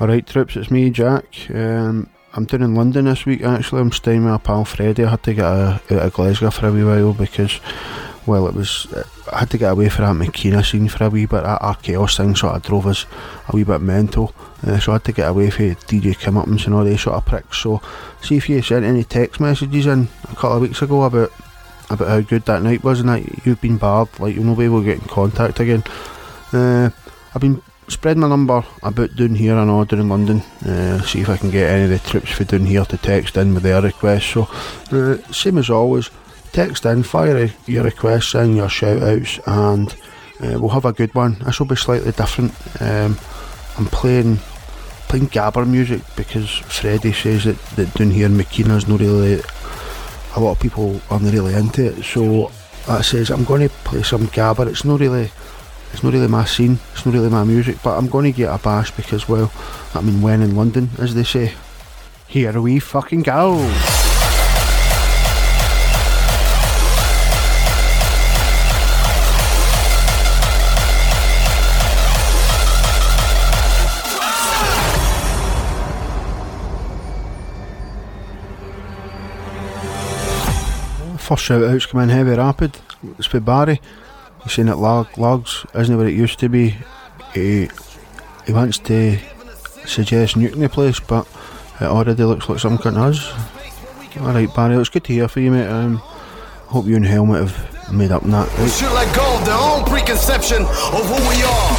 Alright, troops, it's me, Jack. Um, I'm down in London this week actually. I'm staying with my pal Freddie. I had to get out of Glasgow for a wee while because, well, it was. I had to get away from that makina scene for a wee bit. That Archaeos thing sort of drove us a wee bit mental. Uh, so I had to get away from DJ Kim Upmans and all these sort of pricks. So, see if you sent any text messages in a couple of weeks ago about about how good that night was and that you've been barred, like you'll not be able to get in contact again. Uh, I've been spread my number about down here and down in London. Uh, see if I can get any of the troops for down here to text in with their requests. So, uh, same as always, text in, fire your requests in, your shout outs, and uh, we'll have a good one. This will be slightly different. Um, I'm playing playing gabber music because Freddie says that, that down here in makina's not really a lot of people aren't really into it. So that says I'm going to play some gabber. It's not really it's not really my scene, it's not really my music, but I'm going to get a bash because, well, I mean, when in London, as they say. Here we fucking go! First shout outs come in heavy rapid. It's Barry. He's saying that log, logs isn't it what it used to be. He, he wants to suggest nuking the place, but it already looks like some cunt has. Alright, Barry, it's good to hear from you, mate. Um, hope you and Helmet have made up on that. Right? We should let go of their own preconception of who we are.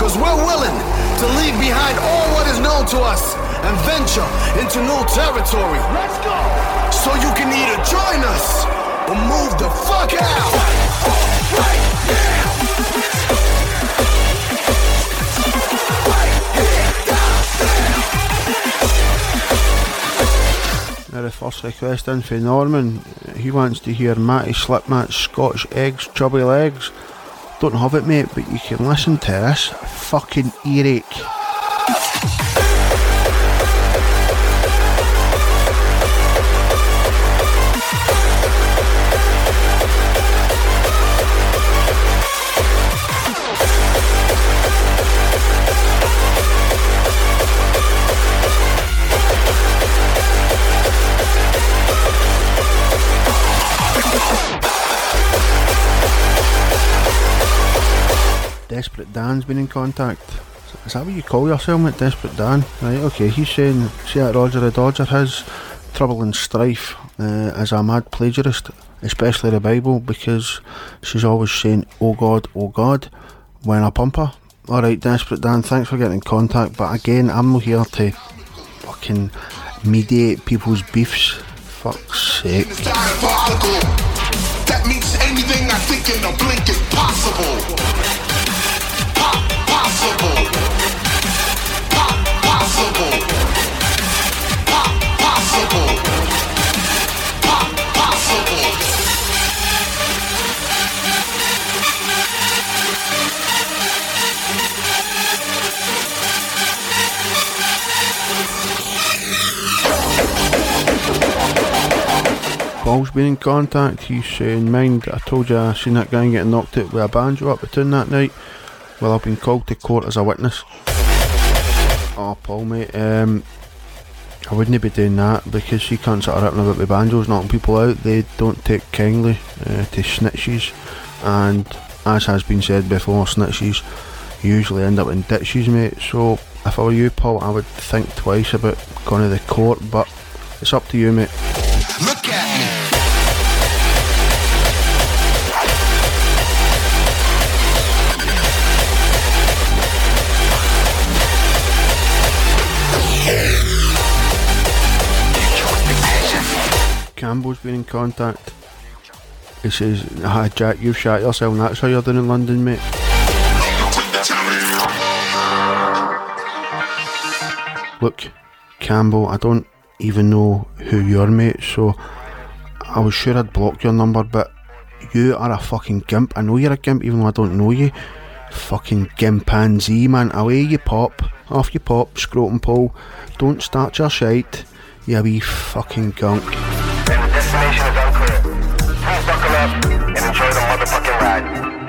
Cause we're willing to leave behind all what is known to us and venture into new territory. Let's go! So you can either join us or move the fuck out! The first request in for Norman. He wants to hear Matty Slipmat's Scotch Eggs Chubby Legs. Don't have it, mate, but you can listen to this fucking earache. Dan's been in contact. Is that what you call yourself, mate? Desperate Dan? Right, okay. He's saying, see that Roger the Dodger has trouble and strife uh, as a mad plagiarist, especially the Bible, because she's always saying, oh God, oh God, when I pump her. Alright, Desperate Dan, thanks for getting in contact, but again, I'm not here to fucking mediate people's beefs. Fuck's sake. That means anything I think in a blink is possible. Paul's been in contact. He's saying, Mind, I told you I seen that guy getting knocked out with a banjo up the that night. Well, I've been called to court as a witness. Oh, Paul, mate, um, I wouldn't be doing that because she can't start ripping about the banjos, knocking people out. They don't take kindly uh, to snitches, and as has been said before, snitches usually end up in ditches, mate. So if I were you, Paul, I would think twice about going to the court, but it's up to you, mate. Campbell's been in contact. He says, Hi Jack, you've shot yourself and that's how you're doing in London, mate. Look, Campbell, I don't even know who you're, mate, so I was sure I'd block your number, but you are a fucking gimp. I know you're a gimp even though I don't know you. Fucking gimpanzee, man. Away you pop. Off you pop, scrotum pole. Don't start your shite, you wee fucking gunk destination is unclear. Please buckle up and enjoy the motherfucking ride.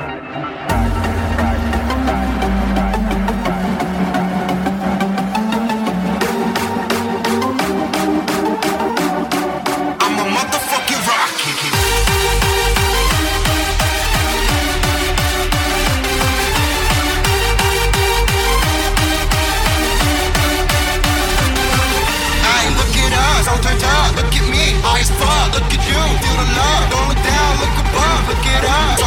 feel the love. Down, look above, look it up.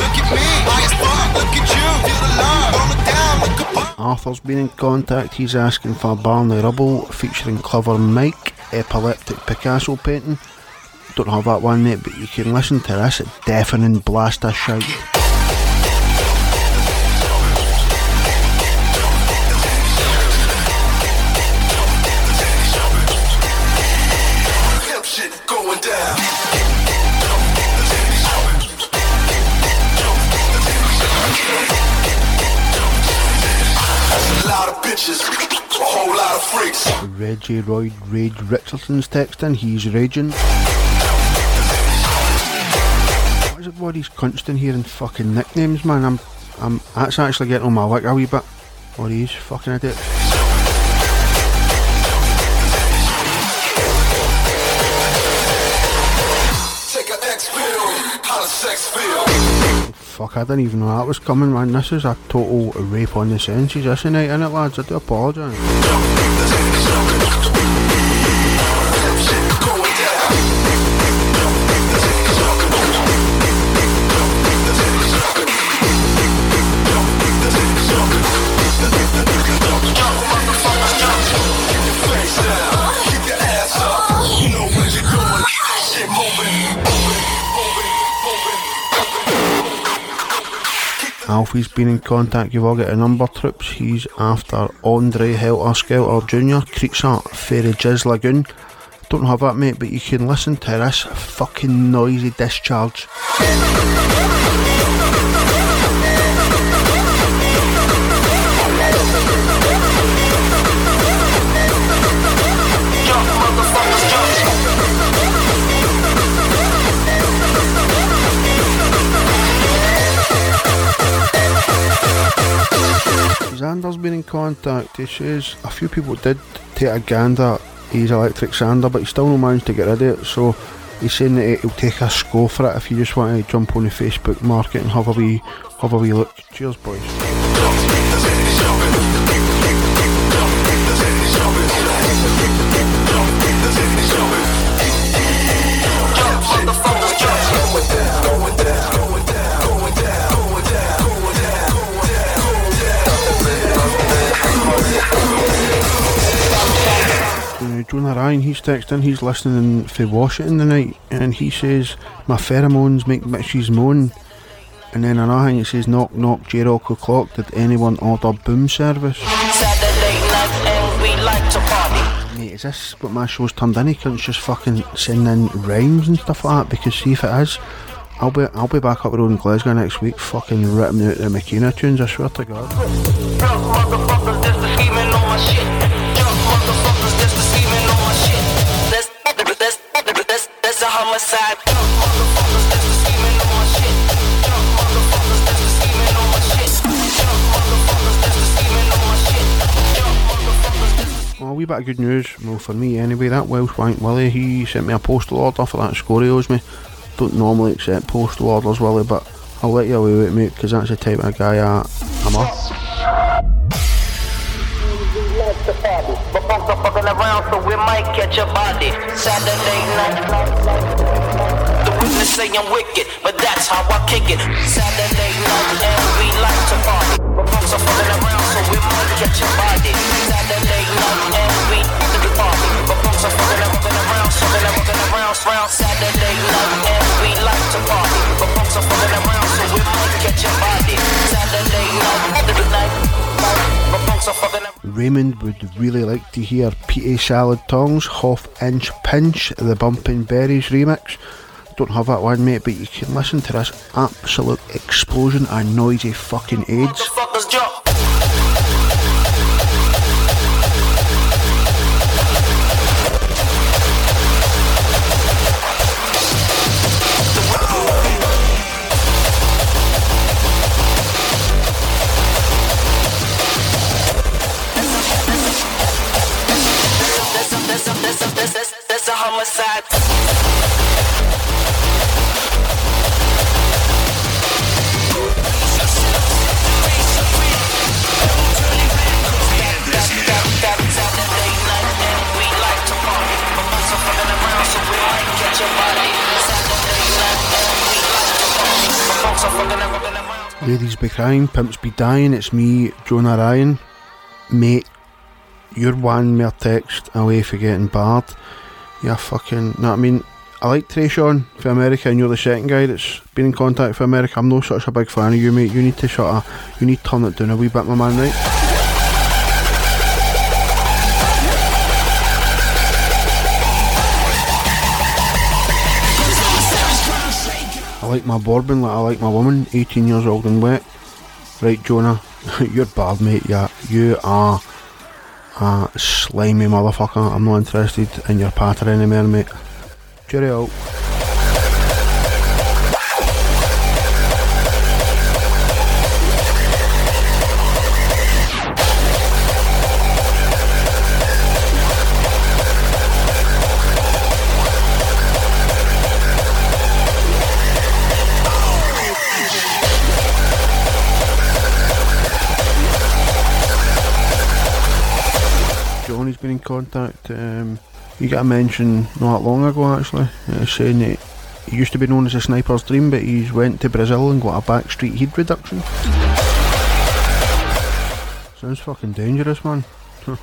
Look at me. High as fuck, look at you. Feel the love. Down, look above. Arthur's been in contact. He's asking for Barney Rubble featuring Clever Mike, Epileptic Picasso painting. Don't have that one yet, but you can listen to this. Deafening blast of. Reggie Royd Rage Richardson's texting, he's raging. What is it he's constant here in fucking nicknames, man? I'm I'm that's actually getting on my wick a wee bit. What he's fucking idiot. Fuck, I didn't even know that was coming, man. This is a total rape on the senses, isn't it, innit, lads? I do apologise. Alfie's been in contact, you've all got a number trips. He's after Andre Helter Skelter Jr., Creeksart, Fairy Jizz Lagoon. Don't have that, mate, but you can listen to this fucking noisy discharge. Xander's been in contact. He says a few people did take a gander he's electric sander, but he still no managed to get rid of it. So he's saying that he'll take a score for it if you just want to jump on the Facebook market and have a wee have a wee look. Cheers, boys. Jonah Ryan, he's texting, he's listening for Washington tonight, and he says, My pheromones make bitches moan. And then another thing, it says, Knock, knock, J Rock o'clock, did anyone order boom service? Mate, is this what my show's turned into? Couldn't just fucking send in rhymes and stuff like that? Because see if it is, I'll be I'll be back up the road in Glasgow next week, fucking ripping out the makina tunes, I swear to God. Wee bit of good news, well for me anyway, that Welsh Wank Willie, he sent me a postal order for that score he owes me. Don't normally accept postal orders, Willie, but I'll let you away with it, mate, because that's the type of guy I, I'm a. around, so we might catch a body. Saturday night The witness say I'm wicked, but that's how I kick it. Saturday night and we like to party. Folks are fucking around, so we might catch a body. Saturday night and we like to party. But folks are fucking around, so they're fucking around, around. Saturday night and we like to party. But folks are fucking around, so we might catch a body. Saturday night, night, Raymond would really like to hear P.A. Salad Tongs, Hoff Inch Pinch, the Bumpin' Berries remix don't have that one, mate, but you can listen to this absolute explosion of noisy fucking AIDS. Ladies be crying, pimps be dying. It's me, Jonah Ryan. mate, you're one mere text away for getting barred. Yeah, fucking, know what I mean? I like Trayshawn for America, and you're the second guy that's been in contact for America. I'm no such a big fan of you, mate. You need to sort of, you need to turn it down a wee bit, my man, right? I like my bourbon like I like my woman, 18 years old and wet. Right, Jonah, you're bad, mate. Yeah, you are a slimy motherfucker. I'm not interested in your patter anymore, mate. Cheerio. Contact. Um, you got a mention not that long ago actually, uh, saying that he used to be known as a sniper's dream, but he's went to Brazil and got a backstreet heat reduction. Sounds fucking dangerous, man.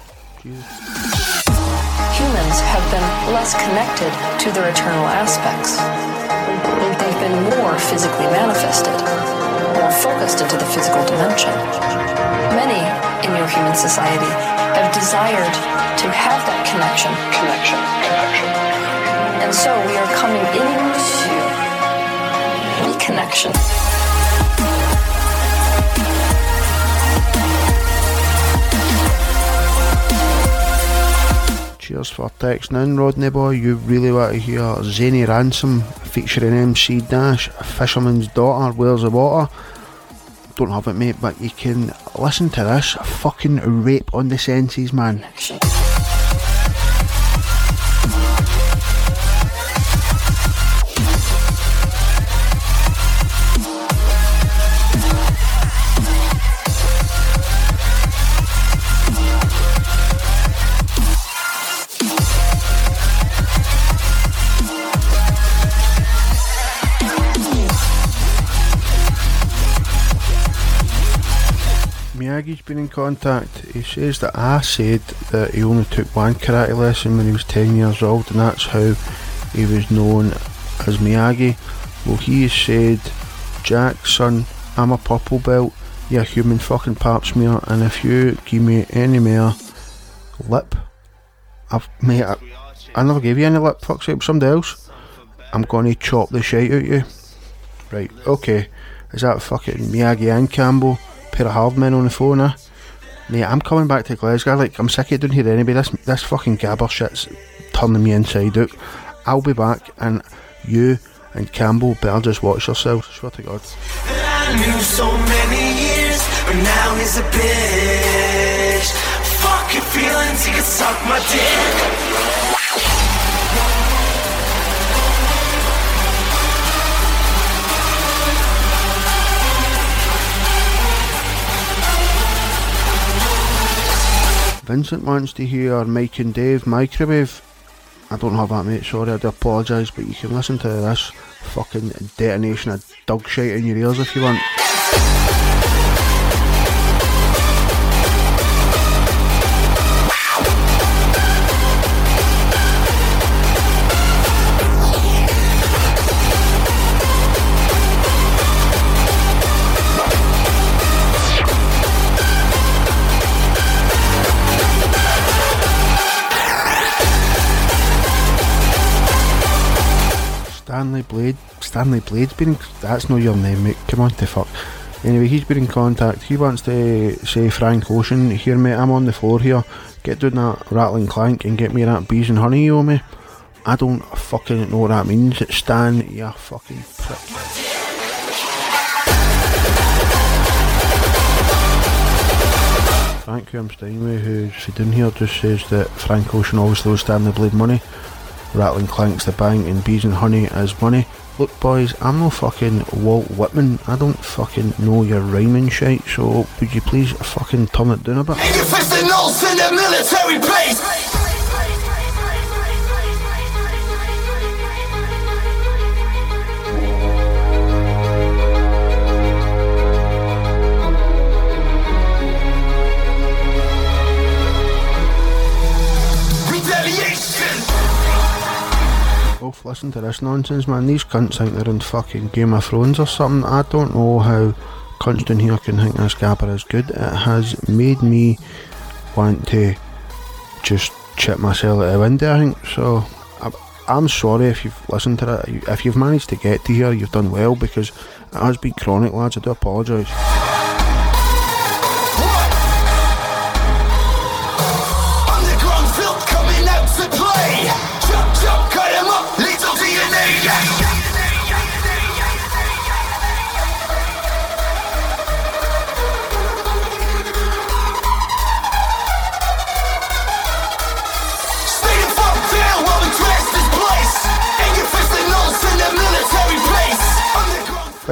Humans have been less connected to their eternal aspects. They've been more physically manifested, more focused into the physical dimension. Many human society have desired to have that connection. Connection. Connection. And so we are coming into reconnection. Cheers for texting in, Rodney boy. You really want to hear Zany Ransom featuring MC Dash, Fisherman's Daughter, Where's the Water? Don't have it, mate, but you can listen to this fucking rape on the senses, man. Miyagi's been in contact. He says that I said that he only took one karate lesson when he was 10 years old, and that's how he was known as Miyagi. Well, he has said, Jack, son, I'm a purple belt, you're a human fucking pap smear, and if you give me any more lip, I've, mate, I, I never gave you any lip, fuck's sake, somebody else. I'm gonna chop the shit out of you. Right, okay. Is that fucking Miyagi and Campbell? Pair of hard men on the phone, eh? Mate, I'm coming back to Glasgow. Like, I'm sick of doing here anyway. This this fucking gabber shit's turning me inside out. I'll be back, and you and Campbell better just watch yourselves. Swear to God. I knew so many years, but now a bitch. Fucking feelings, he can suck my dick. Vincent wants to hear Mike and Dave Microwave. I don't have that, mate. Sorry, I do apologise, but you can listen to this fucking detonation of dog shit in your ears if you want. Stanley Blade's been in, that's not your name, mate. Come on, the fuck. Anyway, he's been in contact. He wants to say Frank Ocean. Here, mate, I'm on the floor here. Get doing that rattling clank and get me that bees and honey you owe me. I don't fucking know what that means. Stan, you fucking prick. Frank who I'm staying with, who's down here, just says that Frank Ocean always owes Stanley Blade money. Rattling clanks the bank and bees and honey as money. Look, boys, I'm no fucking Walt Whitman. I don't fucking know your rhyming shite, so would you please fucking turn it down a bit? Fix in the military base. Listen to this nonsense, man. These cunts think they're in fucking Game of Thrones or something. I don't know how cunts down here can think this gabber is good. It has made me want to just chip myself out the window, I think. So, I'm sorry if you've listened to that. If you've managed to get to here, you've done well because it has been chronic, lads. I do apologise.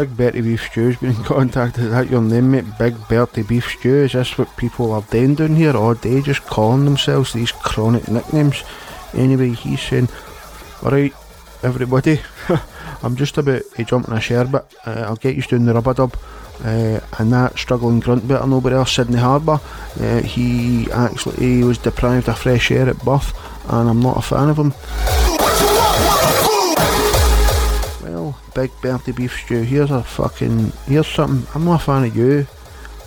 Big Bertie Beef Stew's been contacted. Is that your name, mate? Big Bertie Beef Stew. Is this what people are doing down here all day? Just calling themselves these chronic nicknames. Anyway, he's saying, Alright, everybody, I'm just about to jump in a sherbet. Uh, I'll get you down the rubber dub. Uh, and that struggling grunt better nobody else, Sydney Harbour. Uh, he actually he was deprived of fresh air at birth, and I'm not a fan of him. Big Bertie Beef Stew, here's a fucking. Here's something. I'm not a fan of you.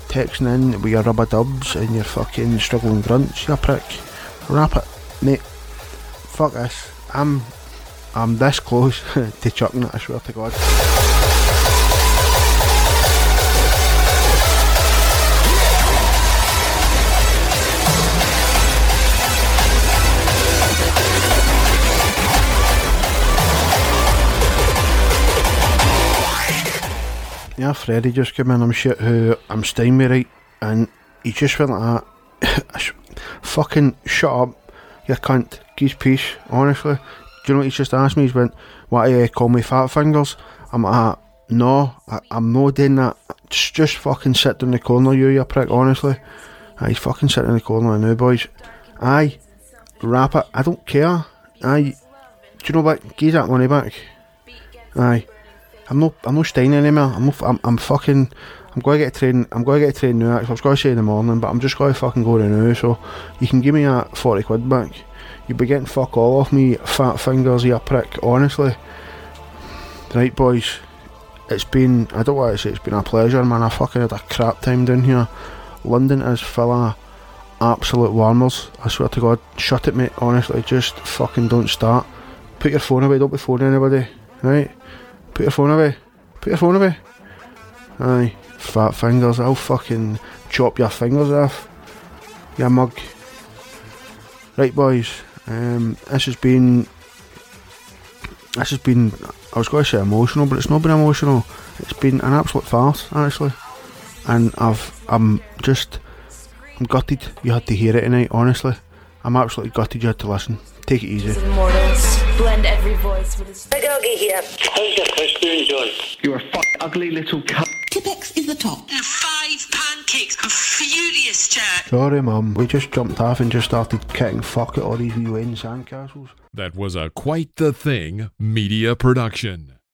Texting in with your rubber dubs and your fucking struggling grunts, you prick. Wrap it. Mate, fuck this. I'm. I'm this close to chucking it, I swear to God. Yeah, Freddie just came in. I'm shit uh, who I'm Steinway right, and he just went like that. Fucking shut up, you cunt. Geese peace, honestly. Do you know what he's just asked me? He's went, "What you uh, call me fat fingers?" I'm like, ah, "No, I, I'm not doing that. Just, just fucking sit down the corner, you, you prick. Honestly, Aye, he's fucking sitting in the corner now, boys. Aye, wrap it. I don't care. Aye, do you know what? Give that money back. Aye. I'm not. I'm not staying anymore. I'm. Not, I'm. I'm fucking. I'm going to get a train. I'm going to get a train now. I was going to say in the morning, but I'm just going to fucking go there now. So you can give me that forty quid back. You'll be getting fuck all off me, fat fingers, you prick. Honestly. Right, boys. It's been. I don't want to say it's been a pleasure, man. I fucking had a crap time down here. London is full of absolute warmers. I swear to God. Shut it, mate. Honestly, just fucking don't start. Put your phone away. Don't be phoning anybody. Right. Put your phone away. Put your phone away. Aye, fat fingers. I'll fucking chop your fingers off. Your mug. Right, boys. Um, this has been. This has been. I was going to say emotional, but it's not been emotional. It's been an absolute farce, actually. And I've. I'm just. I'm gutted you had to hear it tonight, honestly. I'm absolutely gutted you had to listen. Take it easy. Immortals blend every voice with his. How's your fish doing, John? You are a fuck ugly little cunt. Tipex is the top. Five pancakes. I'm furious, Jack. Sorry, mum. We just jumped off and just started kicking fuck at all these UN Wayne sandcastles. That was a Quite the Thing media production.